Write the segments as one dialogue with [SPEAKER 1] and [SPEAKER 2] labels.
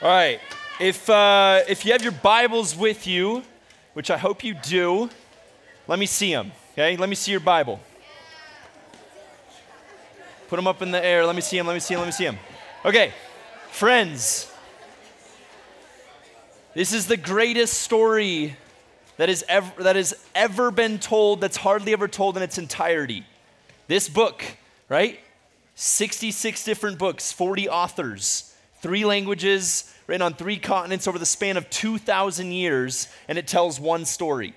[SPEAKER 1] All right. If, uh, if you have your Bibles with you, which I hope you do, let me see them, okay? Let me see your Bible. Put them up in the air. Let me see them, let me see them, let me see them. Okay, friends, this is the greatest story that, is ever, that has ever been told, that's hardly ever told in its entirety. This book, right? 66 different books, 40 authors, three languages, written on three continents over the span of 2,000 years, and it tells one story.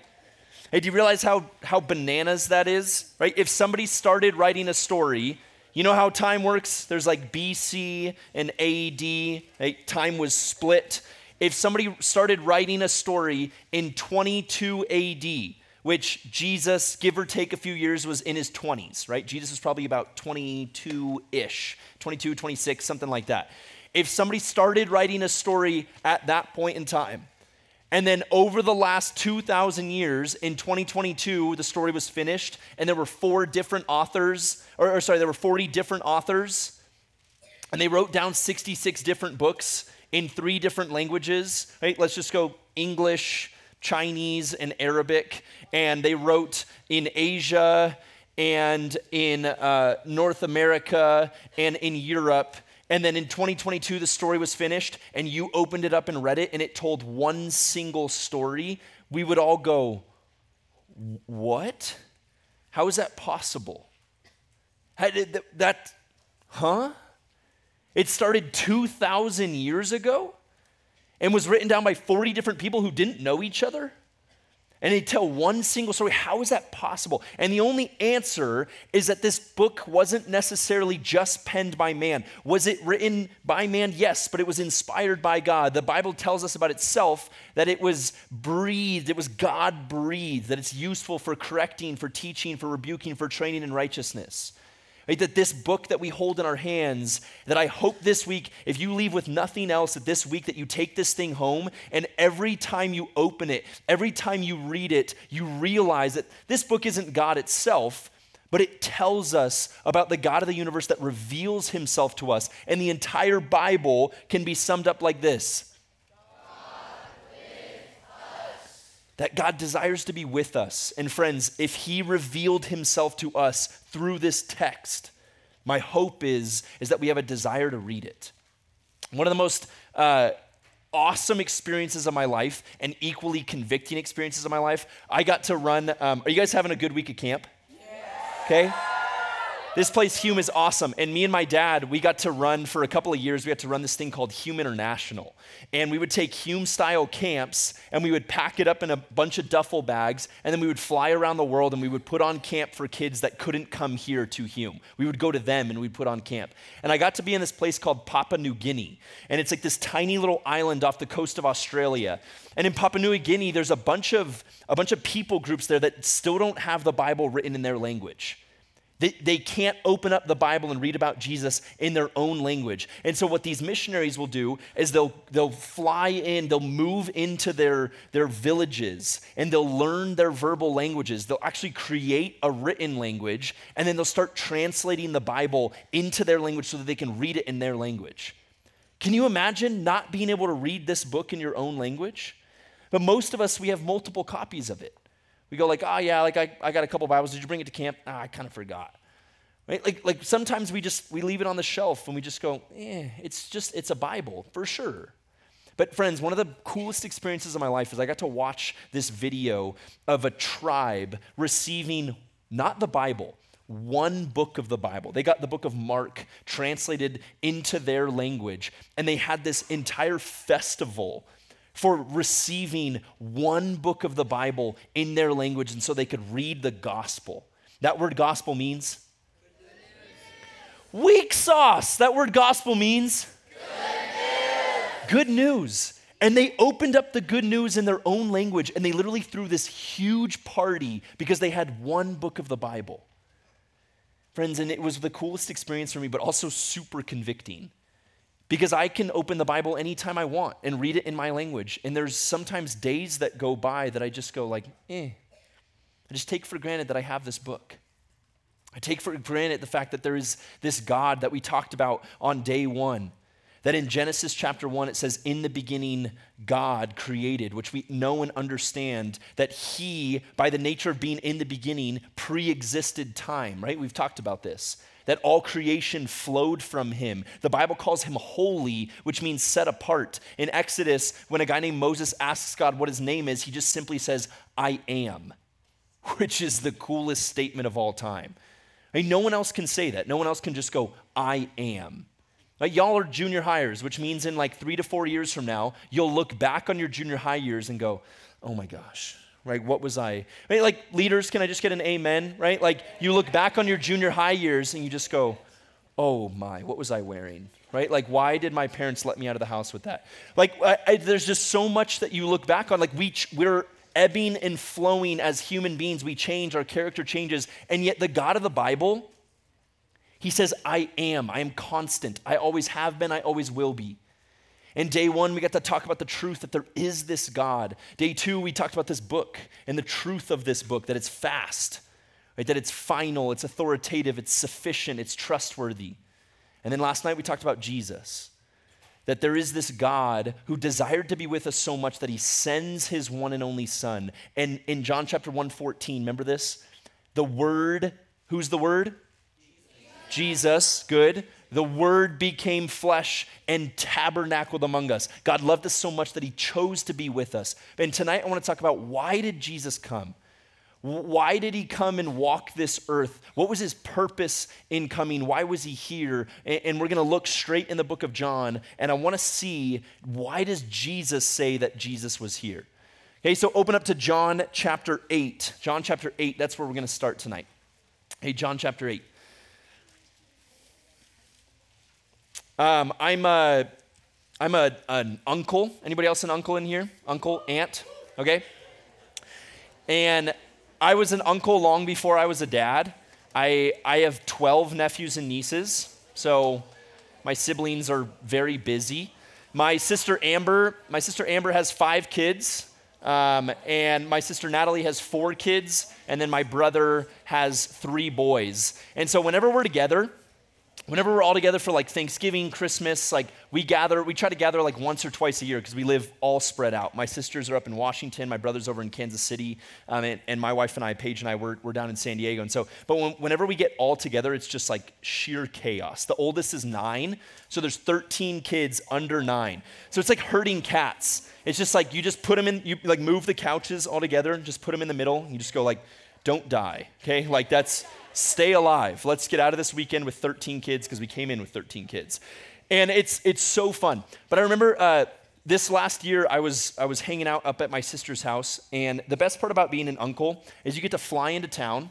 [SPEAKER 1] Hey, do you realize how, how bananas that is? Right? If somebody started writing a story, you know how time works? There's like BC and AD, right? time was split. If somebody started writing a story in 22 AD, which Jesus, give or take a few years, was in his 20s, right? Jesus was probably about 22 ish, 22, 26, something like that. If somebody started writing a story at that point in time, and then over the last 2,000 years, in 2022, the story was finished, and there were four different authors, or, or, sorry, there were 40 different authors, and they wrote down 66 different books in three different languages. Right? Let's just go English, Chinese, and Arabic. And they wrote in Asia and in uh, North America and in Europe and then in 2022, the story was finished, and you opened it up and read it, and it told one single story, we would all go, What? How is that possible? How did that, that huh? It started 2,000 years ago and was written down by 40 different people who didn't know each other? And they tell one single story. How is that possible? And the only answer is that this book wasn't necessarily just penned by man. Was it written by man? Yes, but it was inspired by God. The Bible tells us about itself that it was breathed, it was God breathed, that it's useful for correcting, for teaching, for rebuking, for training in righteousness. Right? That this book that we hold in our hands, that I hope this week, if you leave with nothing else, that this week that you take this thing home and every time you open it, every time you read it, you realize that this book isn't God itself, but it tells us about the God of the universe that reveals himself to us. And the entire Bible can be summed up like this that God desires to be with us. And friends, if He revealed Himself to us through this text, my hope is, is that we have a desire to read it. One of the most uh, awesome experiences of my life and equally convicting experiences of my life, I got to run. Um, are you guys having a good week of camp? Okay. This place, Hume, is awesome. And me and my dad, we got to run for a couple of years. We had to run this thing called Hume International. And we would take Hume style camps and we would pack it up in a bunch of duffel bags. And then we would fly around the world and we would put on camp for kids that couldn't come here to Hume. We would go to them and we'd put on camp. And I got to be in this place called Papua New Guinea. And it's like this tiny little island off the coast of Australia. And in Papua New Guinea, there's a bunch of, a bunch of people groups there that still don't have the Bible written in their language. They, they can't open up the Bible and read about Jesus in their own language. And so, what these missionaries will do is they'll, they'll fly in, they'll move into their, their villages, and they'll learn their verbal languages. They'll actually create a written language, and then they'll start translating the Bible into their language so that they can read it in their language. Can you imagine not being able to read this book in your own language? But most of us, we have multiple copies of it. We go like, oh yeah, like I, I got a couple Bibles. Did you bring it to camp? Oh, I kind of forgot. Right? Like, like sometimes we just we leave it on the shelf and we just go, eh, it's just it's a Bible for sure. But friends, one of the coolest experiences of my life is I got to watch this video of a tribe receiving not the Bible, one book of the Bible. They got the book of Mark translated into their language, and they had this entire festival for receiving one book of the Bible in their language and so they could read the gospel. That word gospel means weak sauce. That word gospel means good news. good news. And they opened up the good news in their own language and they literally threw this huge party because they had one book of the Bible. Friends, and it was the coolest experience for me, but also super convicting because I can open the Bible anytime I want and read it in my language. And there's sometimes days that go by that I just go like, eh. I just take for granted that I have this book. I take for granted the fact that there is this God that we talked about on day one, That in Genesis chapter 1, it says, In the beginning, God created, which we know and understand that He, by the nature of being in the beginning, pre existed time, right? We've talked about this. That all creation flowed from Him. The Bible calls Him holy, which means set apart. In Exodus, when a guy named Moses asks God what his name is, he just simply says, I am, which is the coolest statement of all time. I mean, no one else can say that. No one else can just go, I am. Like, y'all are junior hires, which means in like three to four years from now, you'll look back on your junior high years and go, oh my gosh, right? What was I? Right? Like, leaders, can I just get an amen, right? Like, you look back on your junior high years and you just go, oh my, what was I wearing? Right? Like, why did my parents let me out of the house with that? Like, I, I, there's just so much that you look back on. Like, we, we're ebbing and flowing as human beings. We change, our character changes. And yet, the God of the Bible, he says, I am. I am constant. I always have been. I always will be. In day one, we got to talk about the truth that there is this God. Day two, we talked about this book and the truth of this book, that it's fast, right? that it's final, it's authoritative, it's sufficient, it's trustworthy. And then last night, we talked about Jesus. That there is this God who desired to be with us so much that he sends his one and only Son. And in John chapter 114, remember this? The Word, who's the Word? Jesus, good. The Word became flesh and tabernacled among us. God loved us so much that He chose to be with us. And tonight I want to talk about why did Jesus come? Why did he come and walk this earth? What was his purpose in coming? Why was he here? And we're going to look straight in the book of John, and I want to see why does Jesus say that Jesus was here? Okay, so open up to John chapter 8. John chapter 8, that's where we're going to start tonight. Hey, John chapter 8. Um, I'm a, I'm a, an uncle. Anybody else an uncle in here? Uncle, aunt, okay? And I was an uncle long before I was a dad. I, I have 12 nephews and nieces, so my siblings are very busy. My sister Amber, my sister Amber has five kids, um, and my sister Natalie has four kids, and then my brother has three boys. And so whenever we're together, whenever we're all together for like Thanksgiving, Christmas, like we gather, we try to gather like once or twice a year because we live all spread out. My sisters are up in Washington, my brother's over in Kansas City, um, and, and, my wife and I, Paige and I, we're, we're down in San Diego. And so, but when, whenever we get all together, it's just like sheer chaos. The oldest is nine, so there's 13 kids under nine. So it's like herding cats. It's just like you just put them in, you like move the couches all together, just put them in the middle, and you just go like, don't die, okay? Like that's stay alive. Let's get out of this weekend with 13 kids because we came in with 13 kids. And it's, it's so fun. But I remember uh, this last year, I was, I was hanging out up at my sister's house. And the best part about being an uncle is you get to fly into town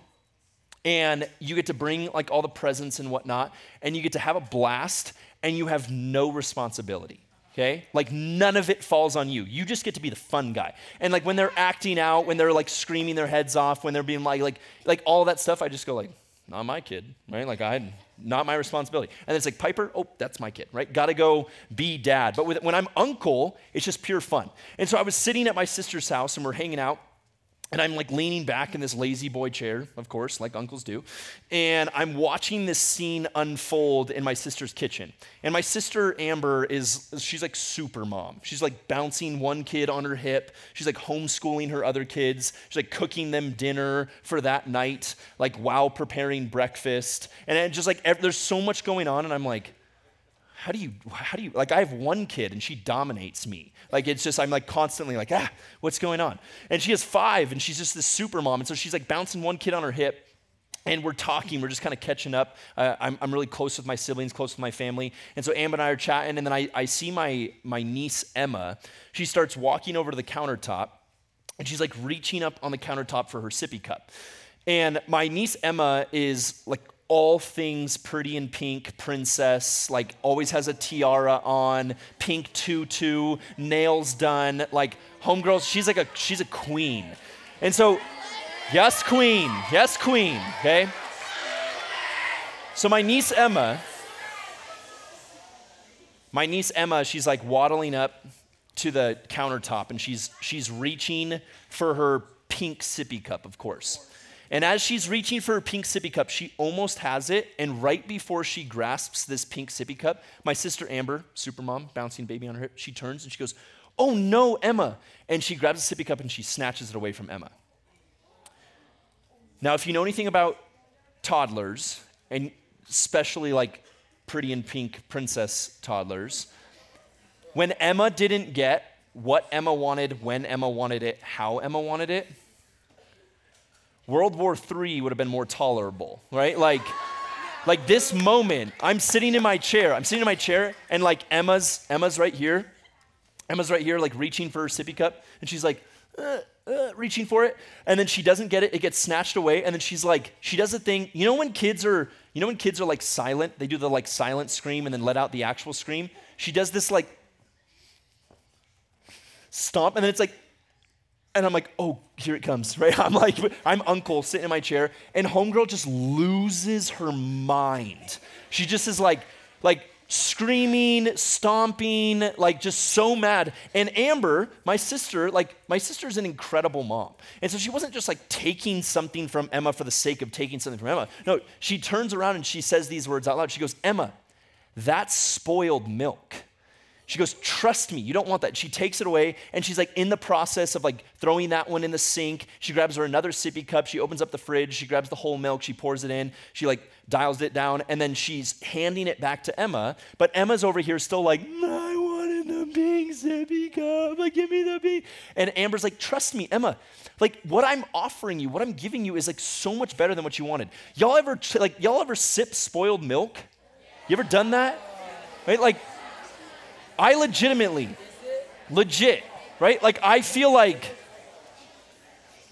[SPEAKER 1] and you get to bring like all the presents and whatnot, and you get to have a blast, and you have no responsibility okay? Like none of it falls on you. You just get to be the fun guy. And like when they're acting out, when they're like screaming their heads off, when they're being like like like all that stuff, I just go like, not my kid, right? Like I not my responsibility. And it's like Piper, oh, that's my kid, right? Got to go be dad. But with, when I'm uncle, it's just pure fun. And so I was sitting at my sister's house and we're hanging out and I'm like leaning back in this La-Z-Boy chair, of course, like uncles do. And I'm watching this scene unfold in my sister's kitchen. And my sister Amber is, she's like super mom. She's like bouncing one kid on her hip. She's like homeschooling her other kids. She's like cooking them dinner for that night, like while preparing breakfast. And just like, there's so much going on. And I'm like, how do you how do you like i have one kid and she dominates me. Like it's just i'm like constantly like ah what's going on? And she has five and she's just this super mom. And so she's like bouncing one kid on her hip and we're talking we're just kind of catching up. Uh, I'm, I'm really close with my siblings close with my family. And so amber and i are chatting and then i, I see my my niece emma. She starts walking over to the countertop and she's like reaching up on the countertop for her sippy cup. And my niece emma is like all things pretty in pink princess, like always has a tiara on, pink tutu, nails done, like homegirls, she's like a she's a queen. And so, yes, queen, yes, queen, okay? So my niece Emma, my niece Emma, she's like waddling up to the countertop and she's she's reaching for her pink sippy cup, of course. And as she's reaching for her pink sippy cup, she almost has it. And right before she grasps this pink sippy cup, my sister Amber, super mom, bouncing baby on her hip, she turns and she goes, Oh no, Emma. And she grabs the sippy cup and she snatches it away from Emma. Now, if you know anything about toddlers, and especially like pretty and pink princess toddlers, when Emma didn't get what Emma wanted, when Emma wanted it, how Emma wanted it, World War III would have been more tolerable, right? Like, like this moment, I'm sitting in my chair. I'm sitting in my chair, and like Emma's Emma's right here. Emma's right here, like reaching for her sippy cup, and she's like, uh, uh, reaching for it, and then she doesn't get it. It gets snatched away, and then she's like, she does a thing. You know when kids are, you know when kids are like silent, they do the like silent scream and then let out the actual scream. She does this like stomp, and then it's like and I'm like, oh, here it comes, right? I'm like, I'm uncle sitting in my chair, and homegirl just loses her mind. She just is like, like screaming, stomping, like just so mad. And Amber, my sister, like my sister's an incredible mom. And so she wasn't just like taking something from Emma for the sake of taking something from Emma. No, she turns around and she says these words out loud. She goes, Emma, that's spoiled milk. She goes, Trust me, you don't want that. She takes it away and she's like in the process of like throwing that one in the sink. She grabs her another sippy cup. She opens up the fridge. She grabs the whole milk. She pours it in. She like dials it down and then she's handing it back to Emma. But Emma's over here still like, I wanted the pink sippy cup. Like, give me the pink. And Amber's like, Trust me, Emma. Like, what I'm offering you, what I'm giving you is like so much better than what you wanted. Y'all ever, like, y'all ever sip spoiled milk? You ever done that? Right? Like, I legitimately, legit, right? Like I feel like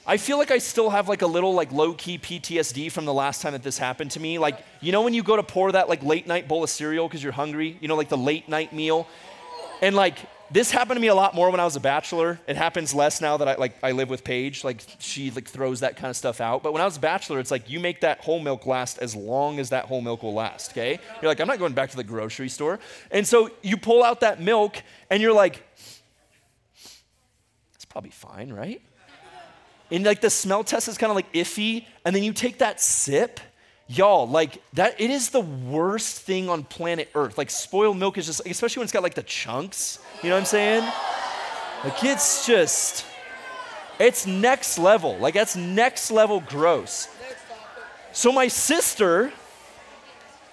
[SPEAKER 1] I feel like I still have like a little like low key PTSD from the last time that this happened to me. Like, you know when you go to pour that like late night bowl of cereal because you're hungry, you know, like the late night meal? And like this happened to me a lot more when I was a bachelor. It happens less now that I like I live with Paige. Like she like throws that kind of stuff out. But when I was a bachelor, it's like you make that whole milk last as long as that whole milk will last. Okay? You're like I'm not going back to the grocery store. And so you pull out that milk and you're like, it's probably fine, right? And like the smell test is kind of like iffy, and then you take that sip y'all like that it is the worst thing on planet earth. Like spoiled milk is just especially when it's got like the chunks you know what i'm saying? Like it's just it's next level. Like that's next level gross. So my sister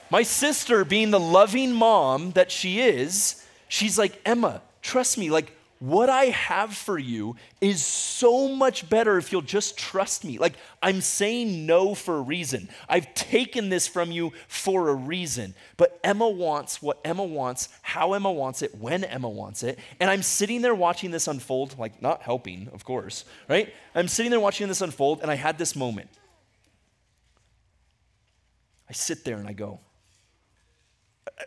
[SPEAKER 1] my sister being the loving mom that she is she's like emma trust me like what I have for you is so much better if you'll just trust me. Like, I'm saying no for a reason. I've taken this from you for a reason. But Emma wants what Emma wants, how Emma wants it, when Emma wants it. And I'm sitting there watching this unfold, like, not helping, of course, right? I'm sitting there watching this unfold, and I had this moment. I sit there and I go,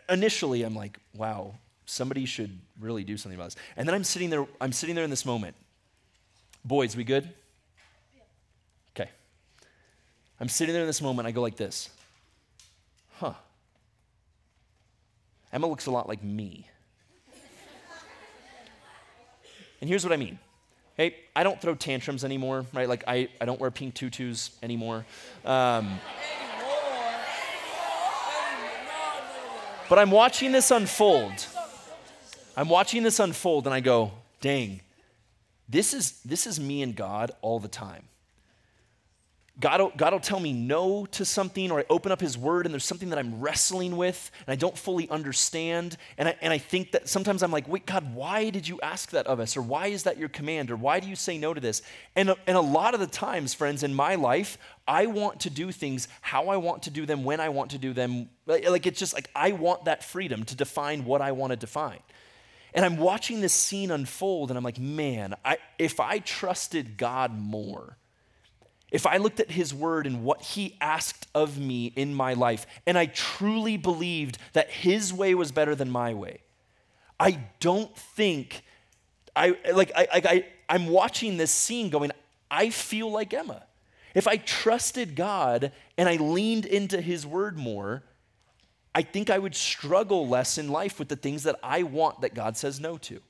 [SPEAKER 1] initially, I'm like, wow, somebody should really do something about this. And then I'm sitting there, I'm sitting there in this moment. Boys, we good? Okay. I'm sitting there in this moment, I go like this. Huh. Emma looks a lot like me. and here's what I mean. Hey, I don't throw tantrums anymore, right? Like, I, I don't wear pink tutus anymore. Um, but I'm watching this unfold. I'm watching this unfold and I go, dang, this is, this is me and God all the time. God will, God will tell me no to something, or I open up His Word and there's something that I'm wrestling with and I don't fully understand. And I, and I think that sometimes I'm like, wait, God, why did you ask that of us? Or why is that your command? Or why do you say no to this? And, and a lot of the times, friends, in my life, I want to do things how I want to do them, when I want to do them. Like it's just like I want that freedom to define what I want to define. And I'm watching this scene unfold, and I'm like, man, I, if I trusted God more, if I looked at His word and what He asked of me in my life, and I truly believed that His way was better than my way, I don't think I like I, I, I I'm watching this scene going, I feel like Emma. If I trusted God and I leaned into His word more, I think I would struggle less in life with the things that I want that God says no to.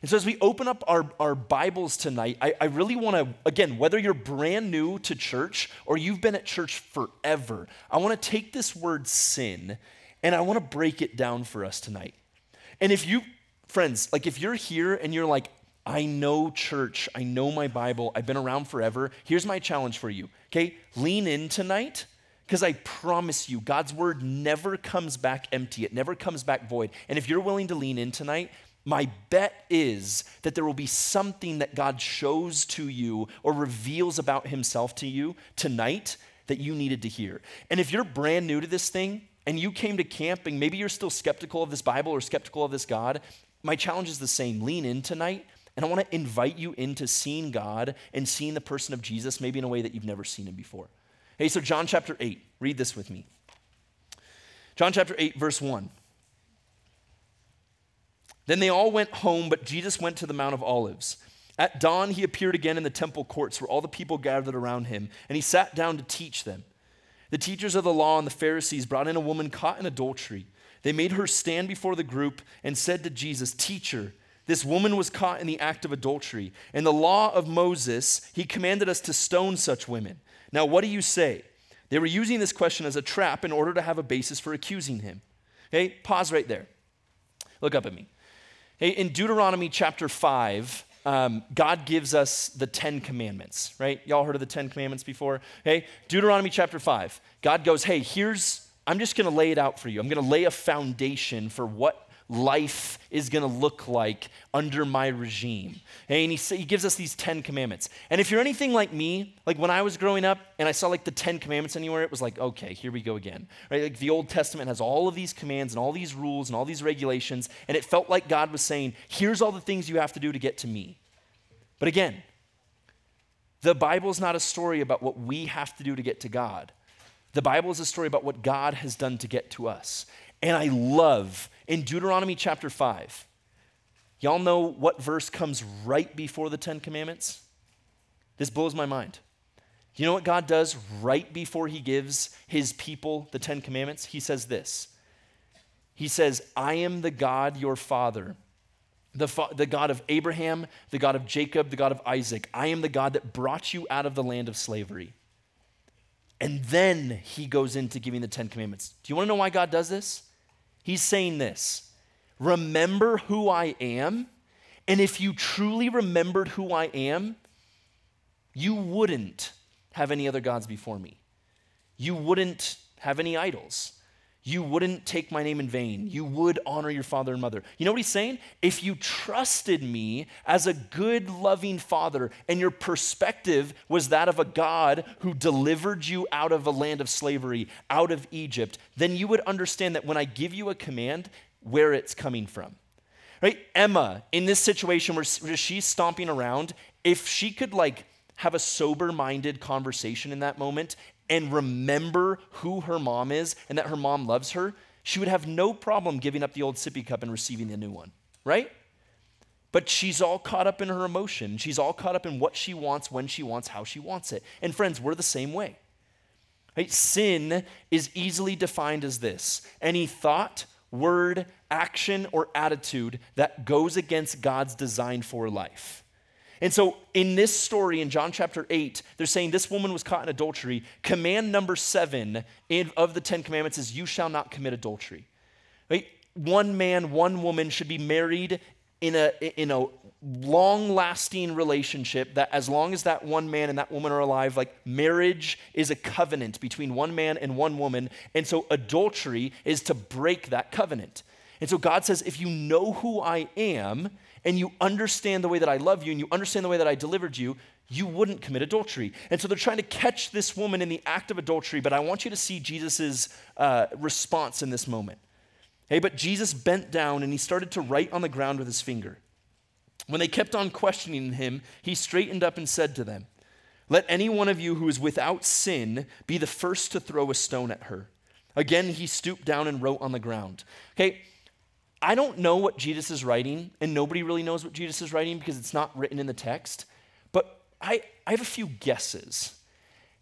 [SPEAKER 1] And so, as we open up our, our Bibles tonight, I, I really want to, again, whether you're brand new to church or you've been at church forever, I want to take this word sin and I want to break it down for us tonight. And if you, friends, like if you're here and you're like, I know church, I know my Bible, I've been around forever, here's my challenge for you, okay? Lean in tonight because I promise you, God's word never comes back empty, it never comes back void. And if you're willing to lean in tonight, my bet is that there will be something that God shows to you or reveals about himself to you tonight that you needed to hear. And if you're brand new to this thing and you came to camping, maybe you're still skeptical of this Bible or skeptical of this God, my challenge is the same. Lean in tonight, and I want to invite you into seeing God and seeing the person of Jesus maybe in a way that you've never seen him before. Hey, so John chapter 8, read this with me. John chapter 8, verse 1. Then they all went home, but Jesus went to the Mount of Olives. At dawn, he appeared again in the temple courts where all the people gathered around him, and he sat down to teach them. The teachers of the law and the Pharisees brought in a woman caught in adultery. They made her stand before the group and said to Jesus, Teacher, this woman was caught in the act of adultery. In the law of Moses, he commanded us to stone such women. Now, what do you say? They were using this question as a trap in order to have a basis for accusing him. Okay, pause right there. Look up at me. Hey, in Deuteronomy chapter 5, um, God gives us the Ten Commandments, right? Y'all heard of the Ten Commandments before? Hey, Deuteronomy chapter 5. God goes, hey, here's, I'm just going to lay it out for you. I'm going to lay a foundation for what life is going to look like under my regime. And he, he gives us these 10 commandments. And if you're anything like me, like when I was growing up and I saw like the 10 commandments anywhere, it was like, okay, here we go again. Right? Like the Old Testament has all of these commands and all these rules and all these regulations. And it felt like God was saying, here's all the things you have to do to get to me. But again, the Bible is not a story about what we have to do to get to God. The Bible is a story about what God has done to get to us. And I love in Deuteronomy chapter 5, y'all know what verse comes right before the Ten Commandments? This blows my mind. You know what God does right before he gives his people the Ten Commandments? He says this He says, I am the God, your father, the, fa- the God of Abraham, the God of Jacob, the God of Isaac. I am the God that brought you out of the land of slavery. And then he goes into giving the Ten Commandments. Do you want to know why God does this? He's saying this Remember who I am. And if you truly remembered who I am, you wouldn't have any other gods before me. You wouldn't have any idols. You wouldn't take my name in vain. You would honor your father and mother. You know what he's saying? If you trusted me as a good, loving father, and your perspective was that of a God who delivered you out of a land of slavery, out of Egypt, then you would understand that when I give you a command, where it's coming from. Right? Emma, in this situation where she's stomping around, if she could like have a sober minded conversation in that moment and remember who her mom is and that her mom loves her, she would have no problem giving up the old sippy cup and receiving the new one, right? But she's all caught up in her emotion. She's all caught up in what she wants, when she wants, how she wants it. And friends, we're the same way. Right? Sin is easily defined as this any thought, word, action, or attitude that goes against God's design for life. And so in this story in John chapter 8, they're saying this woman was caught in adultery. Command number seven of the Ten Commandments is you shall not commit adultery. Right? One man, one woman should be married in a, in a long lasting relationship that as long as that one man and that woman are alive, like marriage is a covenant between one man and one woman. And so adultery is to break that covenant. And so God says, if you know who I am, and you understand the way that I love you and you understand the way that I delivered you, you wouldn't commit adultery. And so they're trying to catch this woman in the act of adultery, but I want you to see Jesus' uh, response in this moment. Hey, but Jesus bent down and he started to write on the ground with his finger. When they kept on questioning him, he straightened up and said to them, Let any one of you who is without sin be the first to throw a stone at her. Again, he stooped down and wrote on the ground. Okay, I don't know what Jesus is writing, and nobody really knows what Jesus is writing because it's not written in the text, but I, I have a few guesses.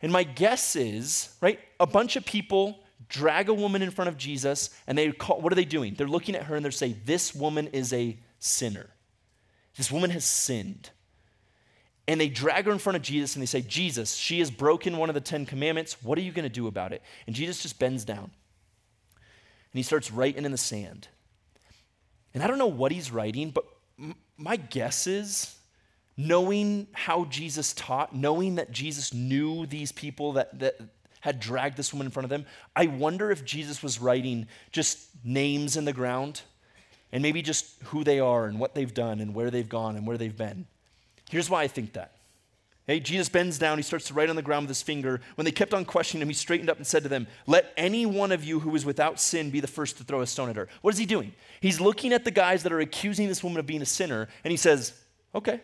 [SPEAKER 1] And my guess is, right, a bunch of people drag a woman in front of Jesus, and they call, what are they doing? They're looking at her and they're saying, This woman is a sinner. This woman has sinned. And they drag her in front of Jesus and they say, Jesus, she has broken one of the Ten Commandments. What are you going to do about it? And Jesus just bends down and he starts writing in the sand. And I don't know what he's writing, but my guess is knowing how Jesus taught, knowing that Jesus knew these people that, that had dragged this woman in front of them, I wonder if Jesus was writing just names in the ground and maybe just who they are and what they've done and where they've gone and where they've been. Here's why I think that. Hey, Jesus bends down, he starts to write on the ground with his finger. When they kept on questioning him, he straightened up and said to them, Let any one of you who is without sin be the first to throw a stone at her. What is he doing? He's looking at the guys that are accusing this woman of being a sinner, and he says, Okay.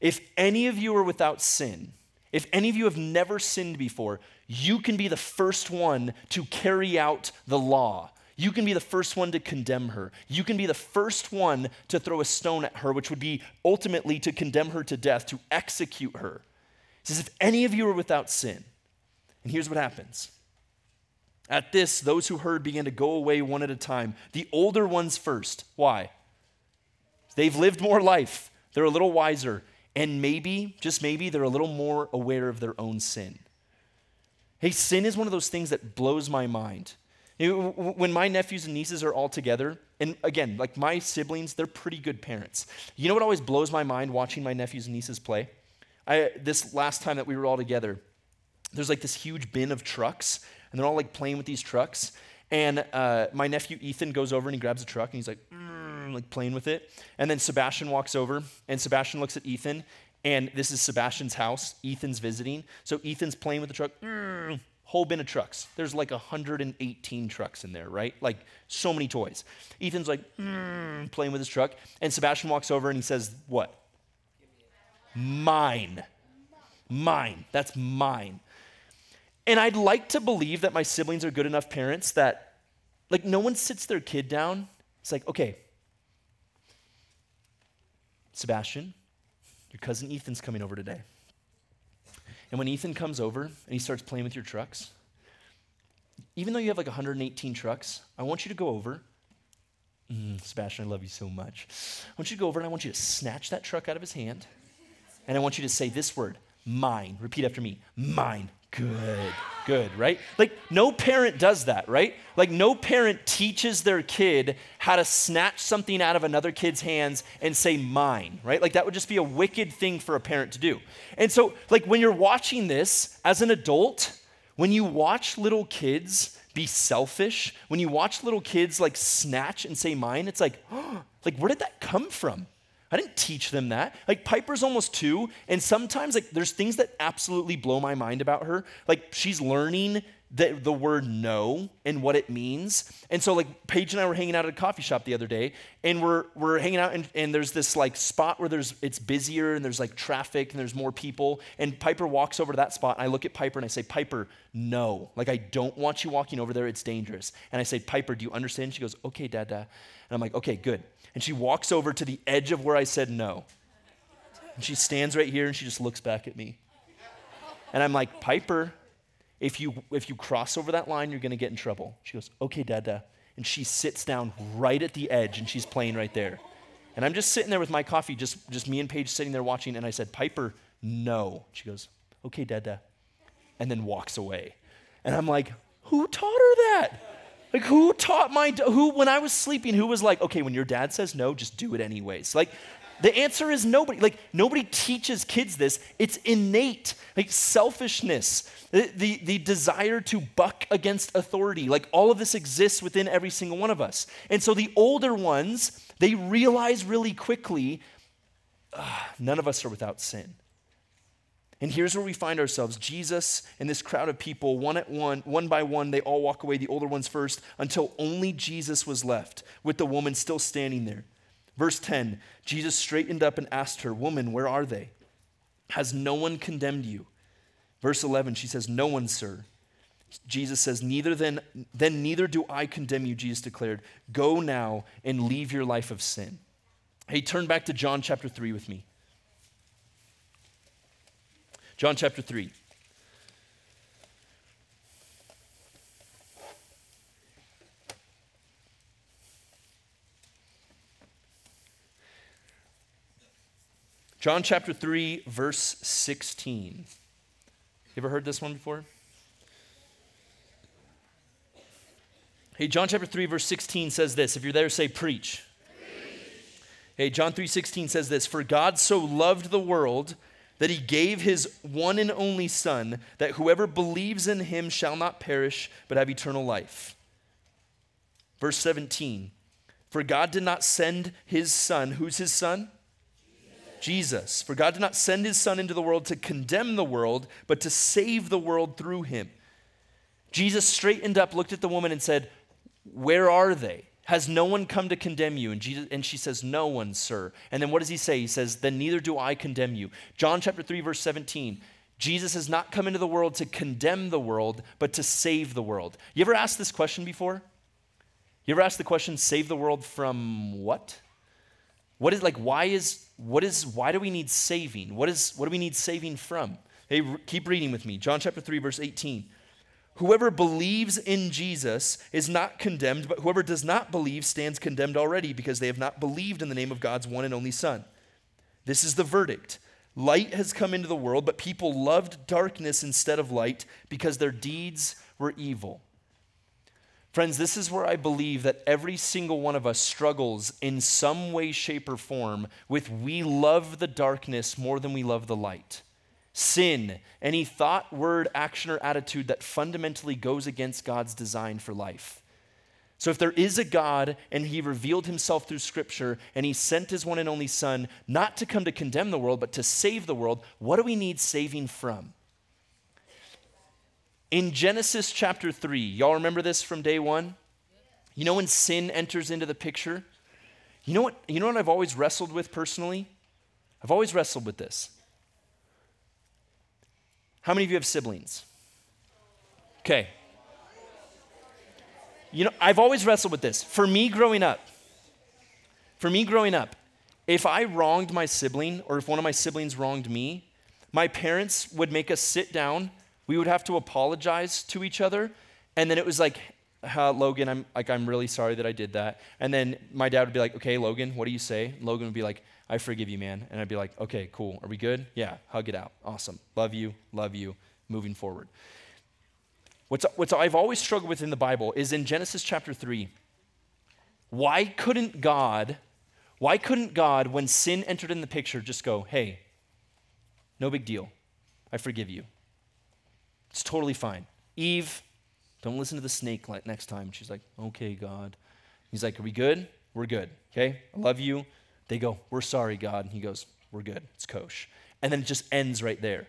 [SPEAKER 1] If any of you are without sin, if any of you have never sinned before, you can be the first one to carry out the law. You can be the first one to condemn her. You can be the first one to throw a stone at her, which would be ultimately to condemn her to death, to execute her. He says, If any of you are without sin, and here's what happens. At this, those who heard began to go away one at a time. The older ones first. Why? They've lived more life, they're a little wiser, and maybe, just maybe, they're a little more aware of their own sin. Hey, sin is one of those things that blows my mind. When my nephews and nieces are all together, and again, like my siblings, they're pretty good parents. You know what always blows my mind watching my nephews and nieces play? I, this last time that we were all together, there's like this huge bin of trucks, and they're all like playing with these trucks. And uh, my nephew Ethan goes over and he grabs a truck and he's like, mm, like playing with it. And then Sebastian walks over, and Sebastian looks at Ethan, and this is Sebastian's house. Ethan's visiting. So Ethan's playing with the truck. Mm, whole bin of trucks. There's like 118 trucks in there, right? Like so many toys. Ethan's like mm, playing with his truck, and Sebastian walks over and he says, "What? Mine, mine. That's mine." And I'd like to believe that my siblings are good enough parents that, like, no one sits their kid down. It's like, okay, Sebastian, your cousin Ethan's coming over today. And when Ethan comes over and he starts playing with your trucks, even though you have like 118 trucks, I want you to go over. Mm, Sebastian, I love you so much. I want you to go over and I want you to snatch that truck out of his hand. And I want you to say this word, mine. Repeat after me, mine. Good, good, right? Like, no parent does that, right? Like, no parent teaches their kid how to snatch something out of another kid's hands and say, mine, right? Like, that would just be a wicked thing for a parent to do. And so, like, when you're watching this as an adult, when you watch little kids be selfish, when you watch little kids like snatch and say mine, it's like, oh, like, where did that come from? I didn't teach them that. Like Piper's almost two, and sometimes like there's things that absolutely blow my mind about her. Like she's learning the, the word no and what it means. And so like Paige and I were hanging out at a coffee shop the other day, and we're we're hanging out and, and there's this like spot where there's it's busier and there's like traffic and there's more people. And Piper walks over to that spot, and I look at Piper and I say, Piper, no. Like I don't want you walking over there, it's dangerous. And I say, Piper, do you understand? She goes, Okay, Dada. And I'm like, okay, good. And she walks over to the edge of where I said no. And she stands right here and she just looks back at me. And I'm like, Piper, if you, if you cross over that line, you're to get in trouble. She goes, okay, Dada. And she sits down right at the edge and she's playing right there. And I'm just sitting there with my coffee, just, just me and Paige sitting there watching. And I said, Piper, no. She goes, okay, Dada. And then walks away. And I'm like, who taught her that? Like, who taught my, who, when I was sleeping, who was like, okay, when your dad says no, just do it anyways? Like, the answer is nobody. Like, nobody teaches kids this. It's innate. Like, selfishness, the, the, the, desire to buck against authority. Like, all of this exists within every single one of us. And so the older ones, they realize really quickly uh, none of us are without sin. And here's where we find ourselves Jesus and this crowd of people, one at one, one by one, they all walk away, the older ones first, until only Jesus was left, with the woman still standing there. Verse 10 Jesus straightened up and asked her, Woman, where are they? Has no one condemned you? Verse 11, she says, No one, sir. Jesus says, Neither then, then neither do I condemn you, Jesus declared. Go now and leave your life of sin. Hey, turn back to John chapter 3 with me. John chapter 3. John chapter 3, verse 16. You ever heard this one before? Hey, John chapter 3, verse 16 says this. If you're there, say preach. preach. Hey, John 3 16 says this For God so loved the world that he gave his one and only Son, that whoever believes in him shall not perish, but have eternal life. Verse 17 For God did not send his Son. Who's his Son? Jesus. For God did not send his Son into the world to condemn the world, but to save the world through him. Jesus straightened up, looked at the woman, and said, Where are they? Has no one come to condemn you? And, Jesus, and she says, No one, sir. And then what does he say? He says, Then neither do I condemn you. John chapter 3, verse 17. Jesus has not come into the world to condemn the world, but to save the world. You ever asked this question before? You ever asked the question, save the world from what? What is like, why is, what is, why do we need saving? What is, what do we need saving from? Hey, keep reading with me. John chapter 3, verse 18. Whoever believes in Jesus is not condemned, but whoever does not believe stands condemned already because they have not believed in the name of God's one and only Son. This is the verdict. Light has come into the world, but people loved darkness instead of light because their deeds were evil. Friends, this is where I believe that every single one of us struggles in some way, shape, or form with we love the darkness more than we love the light. Sin, any thought, word, action, or attitude that fundamentally goes against God's design for life. So, if there is a God and He revealed Himself through Scripture and He sent His one and only Son not to come to condemn the world, but to save the world, what do we need saving from? In Genesis chapter 3, y'all remember this from day one? You know when sin enters into the picture? You know what, you know what I've always wrestled with personally? I've always wrestled with this. How many of you have siblings? Okay. You know, I've always wrestled with this. For me growing up, for me growing up, if I wronged my sibling or if one of my siblings wronged me, my parents would make us sit down we would have to apologize to each other. And then it was like, Logan, I'm like, I'm really sorry that I did that. And then my dad would be like, okay, Logan, what do you say? Logan would be like, I forgive you, man. And I'd be like, okay, cool. Are we good? Yeah, hug it out. Awesome. Love you, love you, moving forward. What's, what's I've always struggled with in the Bible is in Genesis chapter 3, why couldn't God, why couldn't God, when sin entered in the picture, just go, hey, no big deal. I forgive you. It's totally fine. Eve, don't listen to the snake next time. She's like, okay, God. He's like, are we good? We're good. Okay? I love you. They go, we're sorry, God. And he goes, we're good. It's kosher. And then it just ends right there.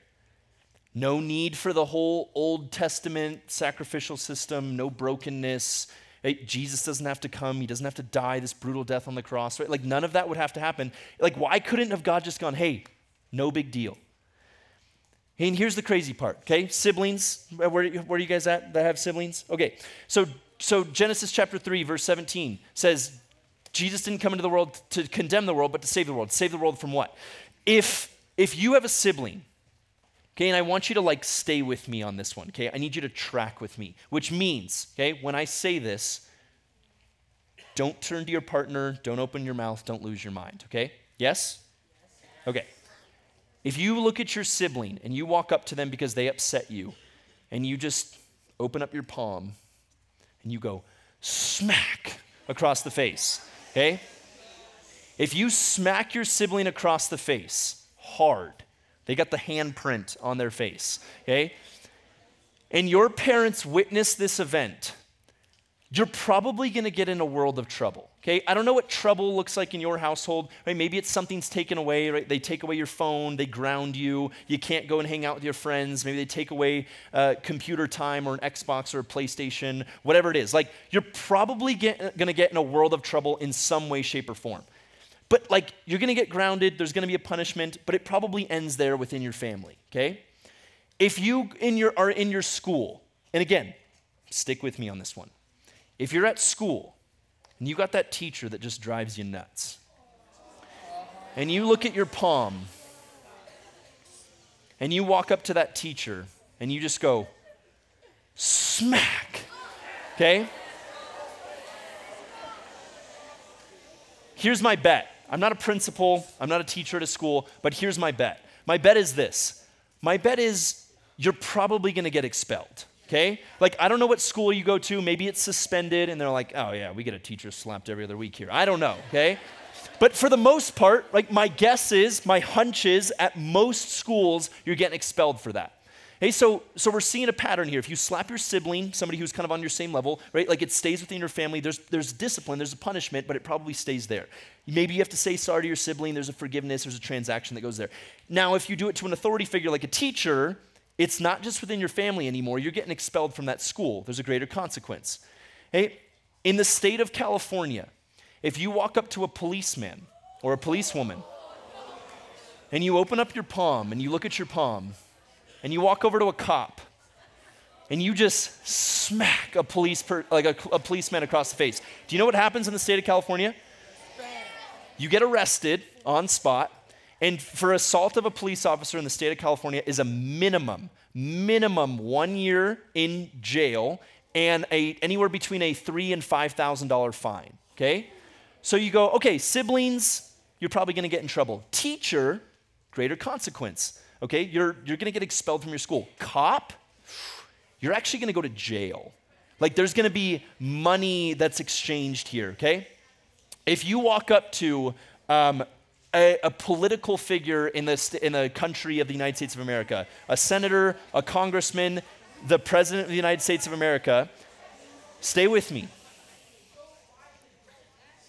[SPEAKER 1] No need for the whole Old Testament sacrificial system, no brokenness. Jesus doesn't have to come. He doesn't have to die this brutal death on the cross. Right? Like none of that would have to happen. Like why couldn't have God just gone, "Hey, no big deal. And here's the crazy part, okay? Siblings, where, where are you guys at that have siblings? Okay, so, so Genesis chapter 3, verse 17 says, Jesus didn't come into the world to condemn the world, but to save the world. Save the world from what? If, if you have a sibling, okay, and I want you to like stay with me on this one, okay? I need you to track with me, which means, okay, when I say this, don't turn to your partner, don't open your mouth, don't lose your mind, okay? Yes? Okay. If you look at your sibling and you walk up to them because they upset you, and you just open up your palm and you go smack across the face, okay? If you smack your sibling across the face hard, they got the handprint on their face, okay? And your parents witness this event, you're probably to get in a world of trouble. Okay, I don't know what trouble looks like in your household. Right? Maybe it's something's taken away. Right? They take away your phone. They ground you. You can't go and hang out with your friends. Maybe they take away uh, computer time or an Xbox or a PlayStation, whatever it is. Like you're probably going to get in a world of trouble in some way, shape, or form. But like you're going to get grounded. There's going to be a punishment, but it probably ends there within your family. Okay, if you in your are in your school, and again, stick with me on this one. If you're at school and you got that teacher that just drives you nuts. And you look at your palm and you walk up to that teacher and you just go, smack. Okay? Here's my bet. I'm not a principal, I'm not a teacher at a school, but here's my bet. My bet is this my bet is you're probably gonna get expelled. Okay? Like, I don't know what school you go to. Maybe it's suspended, and they're like, oh, yeah, we get a teacher slapped every other week here. I don't know, okay? But for the most part, like, my guess is, my hunch is, at most schools, you're getting expelled for that. Hey, so, so we're seeing a pattern here. If you slap your sibling, somebody who's kind of on your same level, right, like it stays within your family, there's, there's discipline, there's a punishment, but it probably stays there. Maybe you have to say sorry to your sibling, there's a forgiveness, there's a transaction that goes there. Now, if you do it to an authority figure like a teacher, it's not just within your family anymore, you're getting expelled from that school. There's a greater consequence. Hey, in the state of California, if you walk up to a policeman or a policewoman and you open up your palm and you look at your palm, and you walk over to a cop and you just smack a police per, like a, a policeman across the face. Do you know what happens in the state of California? You get arrested on spot, and for assault of a police officer in the state of California is a minimum, minimum one year in jail and a, anywhere between a three and five thousand dollar fine. Okay, so you go, okay, siblings, you're probably going to get in trouble. Teacher, greater consequence. Okay, you're, you're gonna get expelled from your school. Cop, you're actually gonna go to jail. Like there's gonna be money that's exchanged here, okay? If you walk up to um, a, a, political figure in the, st- in the country of the United States of America, a senator, a congressman, the president of the United States of America, stay with me.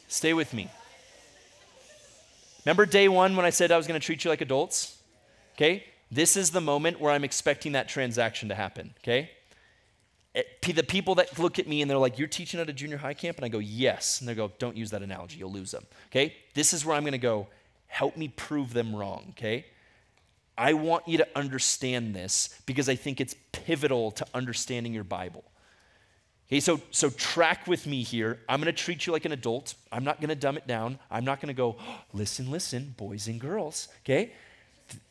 [SPEAKER 1] Stay with me. Remember day one when I said I was going to treat you like adults? Okay? This is the moment where I'm expecting that transaction to happen, okay? Eh, the people that look at me and they're like, You're teaching at a junior high camp? And I go, Yes. And they go, Don't use that analogy, you'll lose them, okay? This is where I'm gonna go, help me prove them wrong, okay? I want you to understand this because I think it's pivotal to understanding your Bible. Okay, so, so track with me here. I'm going to treat you like an adult. I'm not going to dumb it down. I'm not going to go, oh, listen, listen, boys and girls. Okay?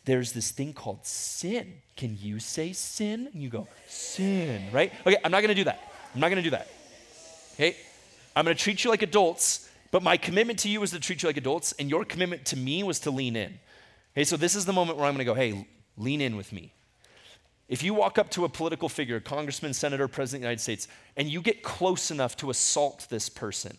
[SPEAKER 1] there's this thing called sin. Can you say sin? And you go, sin, right? Okay, I'm not gonna do that. I'm not gonna do that. Okay? I'm gonna treat you like adults, but my commitment to you was to treat you like adults, and your commitment to me was to lean in. Okay, so this is the moment where I'm gonna go, hey, lean in with me. If you walk up to a political figure, congressman, senator, president of the United States, and you get close enough to assault this person,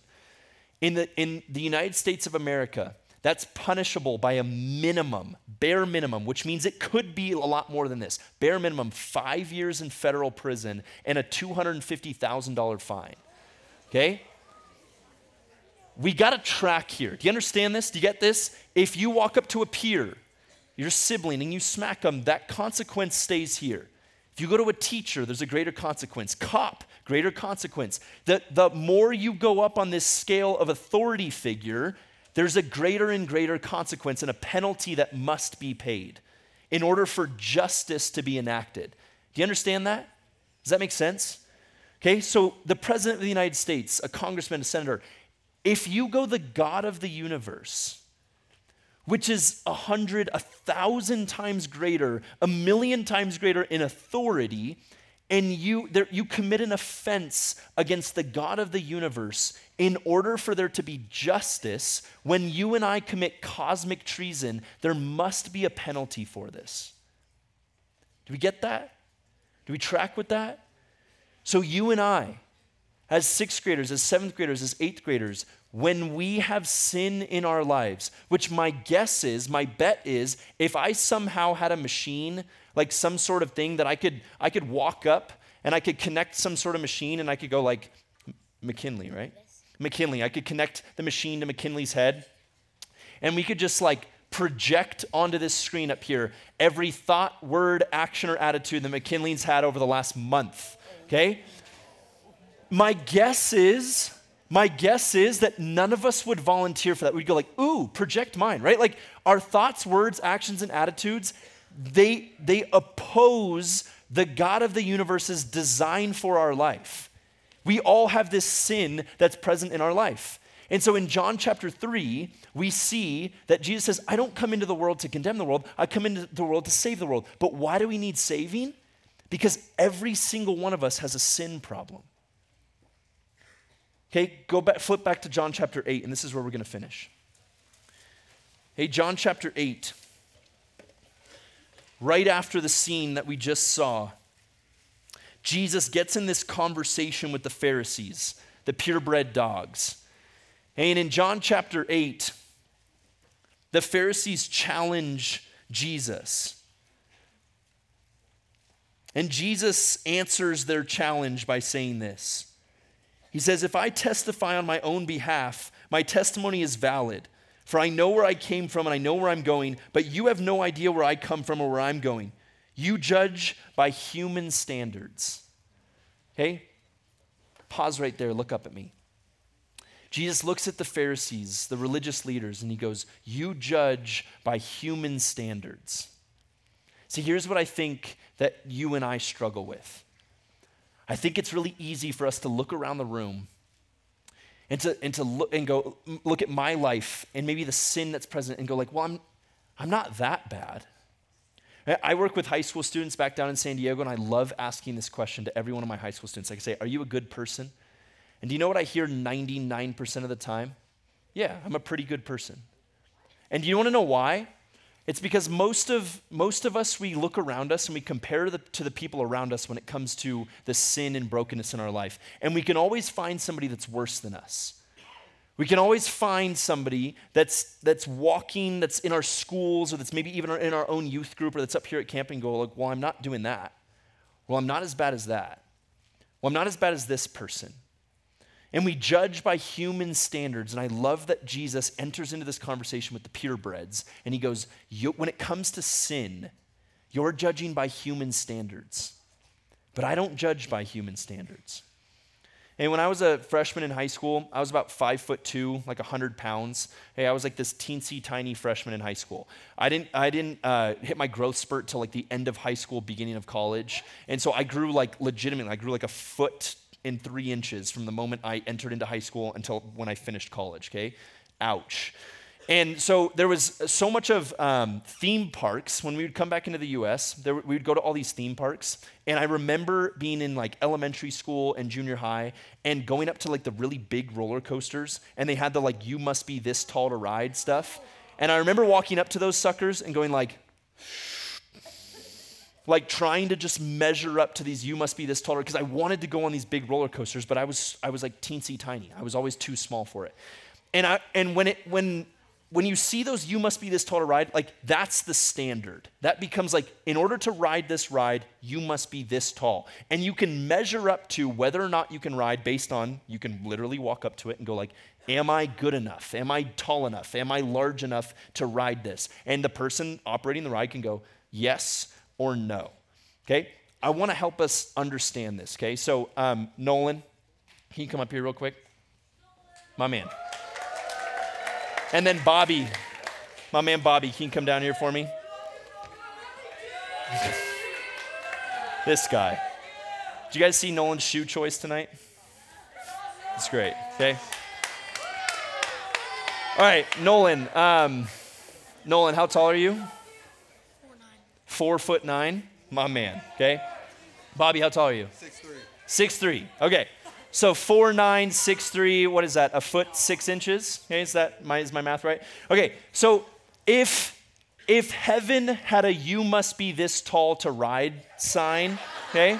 [SPEAKER 1] in the, in the United States of America, that's punishable by a minimum, bare minimum, which means it could be a lot more than this. Bare minimum, five years in federal prison and a $250,000 fine. Okay? We got a track here. Do you understand this? Do you get this? If you walk up to a peer, your sibling, and you smack them, that consequence stays here. If you go to a teacher, there's a greater consequence. Cop, greater consequence. The, the more you go up on this scale of authority figure, there's a greater and greater consequence and a penalty that must be paid in order for justice to be enacted. Do you understand that? Does that make sense? Okay, so the President of the United States, a congressman, a senator, if you go the God of the universe, which is a hundred, a thousand times greater, a million times greater in authority, and you, there, you commit an offense against the God of the universe in order for there to be justice, when you and I commit cosmic treason, there must be a penalty for this. Do we get that? Do we track with that? So, you and I, as sixth graders, as seventh graders, as eighth graders, when we have sin in our lives, which my guess is, my bet is, if I somehow had a machine, like some sort of thing that I could, I could walk up and I could connect some sort of machine and I could go like, McKinley, right? McKinley. I could connect the machine to McKinley's head, and we could just like project onto this screen up here every thought, word, action, or attitude that McKinley's had over the last month. Okay? My guess is, my guess is that none of us would volunteer for that. We'd go like, ooh, project mine, right? Like our thoughts, words, actions, and attitudes, they they oppose the God of the universe's design for our life. We all have this sin that's present in our life. And so in John chapter 3, we see that Jesus says, I don't come into the world to condemn the world, I come into the world to save the world. But why do we need saving? Because every single one of us has a sin problem. Okay, go back, flip back to John chapter 8, and this is where we're going to finish. Hey, John chapter 8, right after the scene that we just saw, Jesus gets in this conversation with the Pharisees, the purebred dogs. And in John chapter 8, the Pharisees challenge Jesus. And Jesus answers their challenge by saying this He says, If I testify on my own behalf, my testimony is valid. For I know where I came from and I know where I'm going, but you have no idea where I come from or where I'm going. You judge by human standards. Okay? Pause right there, look up at me. Jesus looks at the Pharisees, the religious leaders, and he goes, You judge by human standards. See, here's what I think that you and I struggle with. I think it's really easy for us to look around the room and to, and to look and go look at my life and maybe the sin that's present and go like well i'm, I'm not that bad. I work with high school students back down in san diego and i love asking this question to every one of my high school students. I can say are you a good person? And do you know what i hear 99% of the time? Yeah i'm a pretty good person. And do you want to know why it's because most of, most of us, we look around us and we compare the, to the people around us when it comes to the sin and brokenness in our life. And we can always find somebody that's worse than us. We can always find somebody that's, that's walking, that's in our schools, or that's maybe even in our own youth group, or that's up here at camp and go, like, well, I'm not doing that. Well, I'm not as bad as that. Well, I'm not as bad as this person. And we judge by human standards. And I love that Jesus enters into this conversation with the purebreds and he goes, When it comes to sin, you're judging by human standards. But I don't judge by human standards. And when I was a freshman in high school, I was about five foot two, like 100 pounds. Hey, I was like this teensy tiny freshman in high school. I didn't, I didn't uh, hit my growth spurt till like the end of high school, beginning of college. And so I grew like legitimately, I grew like a foot in three inches from the moment I entered into high school until when I finished college, okay? Ouch. And so there was so much of um, theme parks. When we would come back into the US, there, we would go to all these theme parks. And I remember being in like elementary school and junior high and going up to like the really big roller coasters. And they had the like, you must be this tall to ride stuff. And I remember walking up to those suckers and going like, like trying to just measure up to these you must be this taller because I wanted to go on these big roller coasters, but I was I was like teensy tiny. I was always too small for it. And I and when it when when you see those you must be this tall to ride, like that's the standard. That becomes like in order to ride this ride, you must be this tall. And you can measure up to whether or not you can ride based on you can literally walk up to it and go like Am I good enough? Am I tall enough? Am I large enough to ride this? And the person operating the ride can go, Yes, or no. Okay? I want to help us understand this. Okay? So, um, Nolan, can you come up here real quick? My man. And then Bobby, my man Bobby, can you come down here for me? this guy. Did you guys see Nolan's shoe choice tonight? It's great. Okay? All right, Nolan. Um, Nolan, how tall are you? Four foot nine, my man, okay? Bobby, how tall are you?
[SPEAKER 2] Six three.
[SPEAKER 1] Six three. Okay. So four nine, six three, what is that? A foot six inches? Okay, is that my is my math right? Okay, so if if heaven had a you must be this tall to ride sign, okay?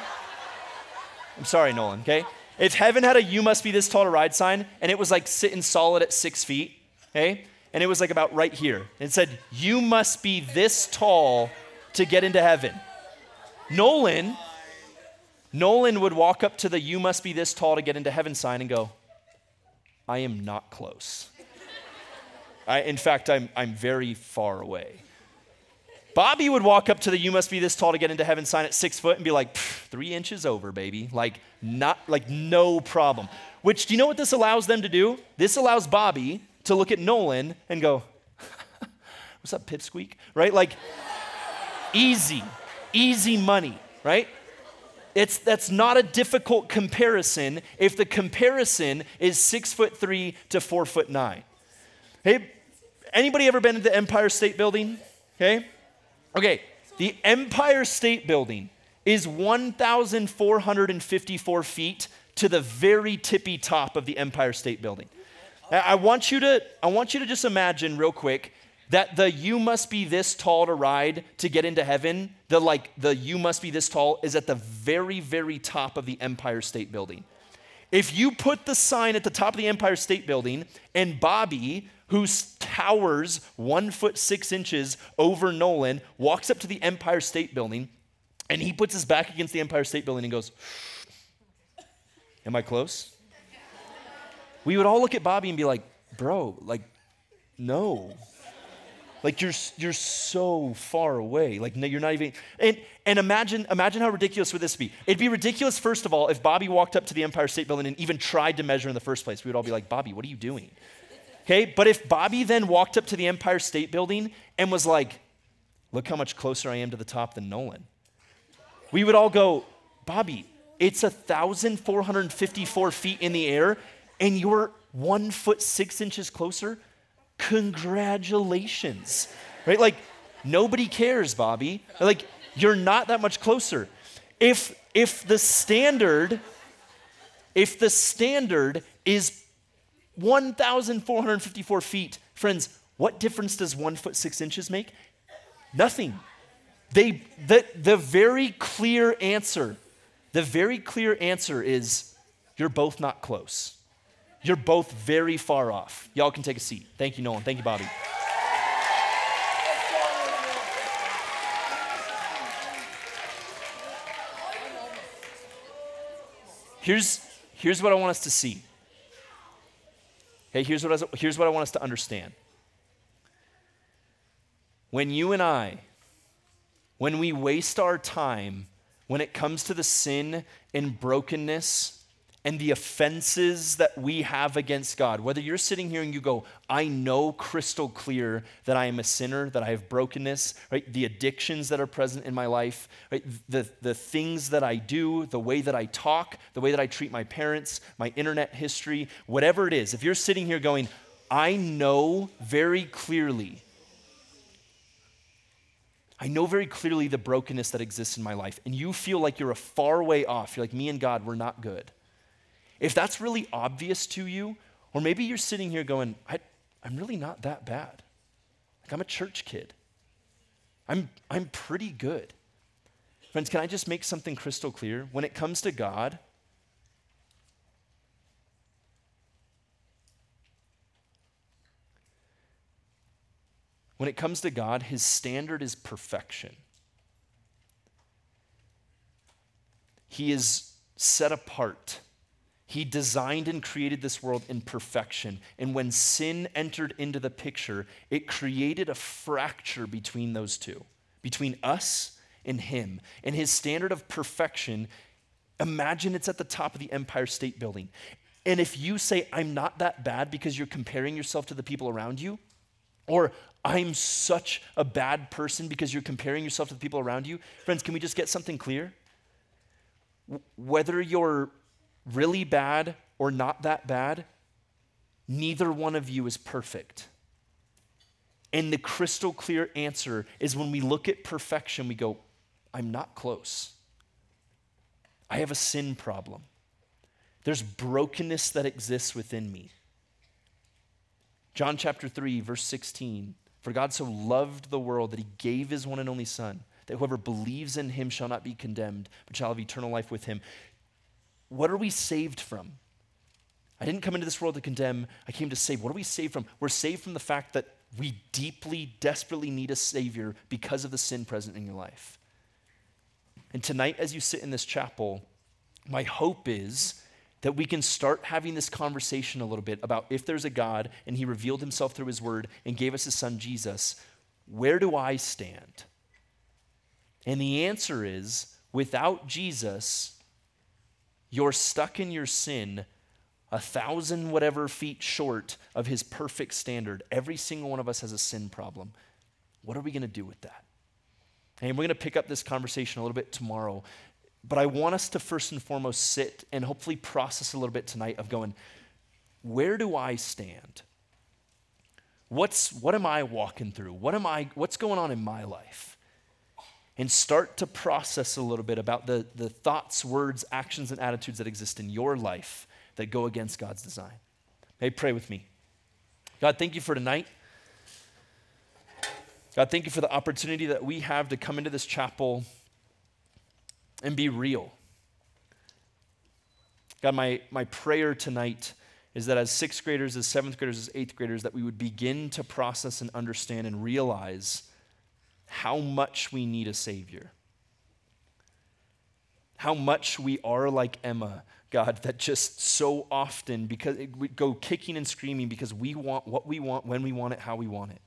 [SPEAKER 1] I'm sorry, Nolan, okay? If heaven had a you must be this tall to ride sign and it was like sitting solid at six feet, okay? And it was like about right here. It said, You must be this tall to get into heaven. Nolan, Nolan would walk up to the you must be this tall to get into heaven sign and go, I am not close. I, in fact, I'm, I'm very far away. Bobby would walk up to the you must be this tall to get into heaven sign at six foot and be like, three inches over, baby. Like, not, like, no problem. Which, do you know what this allows them to do? This allows Bobby to look at Nolan and go, what's up, pipsqueak? Right? Like, Easy, easy money, right? It's, that's not a difficult comparison if the comparison is six foot three to four foot nine. Hey, anybody ever been to the Empire State Building? Okay? Okay, the Empire State Building is 1,454 feet to the very tippy top of the Empire State Building. I want you to, I want you to just imagine real quick that the you must be this tall to ride to get into heaven, the like the you must be this tall is at the very, very top of the Empire State Building. If you put the sign at the top of the Empire State Building and Bobby, who towers one foot six inches over Nolan, walks up to the Empire State Building and he puts his back against the Empire State Building and goes, Am I close? We would all look at Bobby and be like, Bro, like, no. Like you're you're so far away. Like you're not even and and imagine imagine how ridiculous would this be? It'd be ridiculous first of all if Bobby walked up to the Empire State Building and even tried to measure in the first place. We would all be like, "Bobby, what are you doing?" Okay? But if Bobby then walked up to the Empire State Building and was like, "Look how much closer I am to the top than Nolan." We would all go, "Bobby, it's 1454 feet in the air and you're 1 foot 6 inches closer." Congratulations. Right? Like, nobody cares, Bobby. Like, you're not that much closer. If, if the standard, if the standard is 1,454 feet, friends, what difference does one foot six inches make? Nothing. They, the, the very clear answer, the very clear answer is you're both not close. You're both very far off. Y'all can take a seat. Thank you, Nolan. Thank you, Bobby. Here's, here's what I want us to see. Okay, here's what, I, here's what I want us to understand. When you and I, when we waste our time when it comes to the sin and brokenness and the offenses that we have against God. Whether you're sitting here and you go, I know crystal clear that I am a sinner, that I have brokenness, right? The addictions that are present in my life, right? The, the things that I do, the way that I talk, the way that I treat my parents, my internet history, whatever it is. If you're sitting here going, I know very clearly I know very clearly the brokenness that exists in my life, and you feel like you're a far way off. You're like, me and God, we're not good. If that's really obvious to you, or maybe you're sitting here going, I, am really not that bad. Like, I'm a church kid. I'm, I'm pretty good. Friends, can I just make something crystal clear? When it comes to God, when it comes to God, his standard is perfection. He is set apart. He designed and created this world in perfection. And when sin entered into the picture, it created a fracture between those two, between us and Him. And His standard of perfection, imagine it's at the top of the Empire State Building. And if you say, I'm not that bad because you're comparing yourself to the people around you, or I'm such a bad person because you're comparing yourself to the people around you, friends, can we just get something clear? Whether you're really bad or not that bad, neither one of you is perfect. And the crystal clear answer is when we look at perfection, we go, I'm not close. I have a sin problem. There's brokenness that exists within me. John chapter 3, verse 16 For God so loved the world that he gave his one and only Son, that whoever believes in him shall not be condemned, but shall have eternal life with him. What are we saved from? I didn't come into this world to condemn, I came to save. What are we saved from? We're saved from the fact that we deeply, desperately need a Savior because of the sin present in your life. And tonight, as you sit in this chapel, my hope is that we can start having this conversation a little bit about if there's a God and He revealed Himself through His Word and gave us His Son Jesus, where do I stand? And the answer is without Jesus, you're stuck in your sin a thousand whatever feet short of his perfect standard. Every single one of us has a sin problem. What are we going to do with that? And we're going to pick up this conversation a little bit tomorrow. But I want us to first and foremost sit and hopefully process a little bit tonight of going, where do I stand? What's, what am I walking through? What am I, what's going on in my life? And start to process a little bit about the, the thoughts, words, actions, and attitudes that exist in your life that go against God's design. Hey, pray with me. God, thank you for tonight. God, thank you for the opportunity that we have to come into this chapel and be real. God, my, my prayer tonight is that as sixth graders, as seventh graders, as eighth graders, that we would begin to process and understand and realize how much we need a Savior. How much we are like Emma, God, that just so often, because we go kicking and screaming because we want what we want, when we want it, how we want it.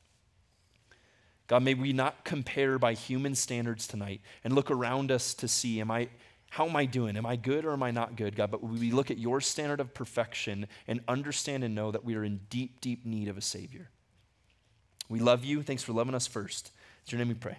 [SPEAKER 1] God, may we not compare by human standards tonight and look around us to see, am I, how am I doing? Am I good or am I not good, God? But we look at your standard of perfection and understand and know that we are in deep, deep need of a Savior. We love you. Thanks for loving us first. It's your name we pray.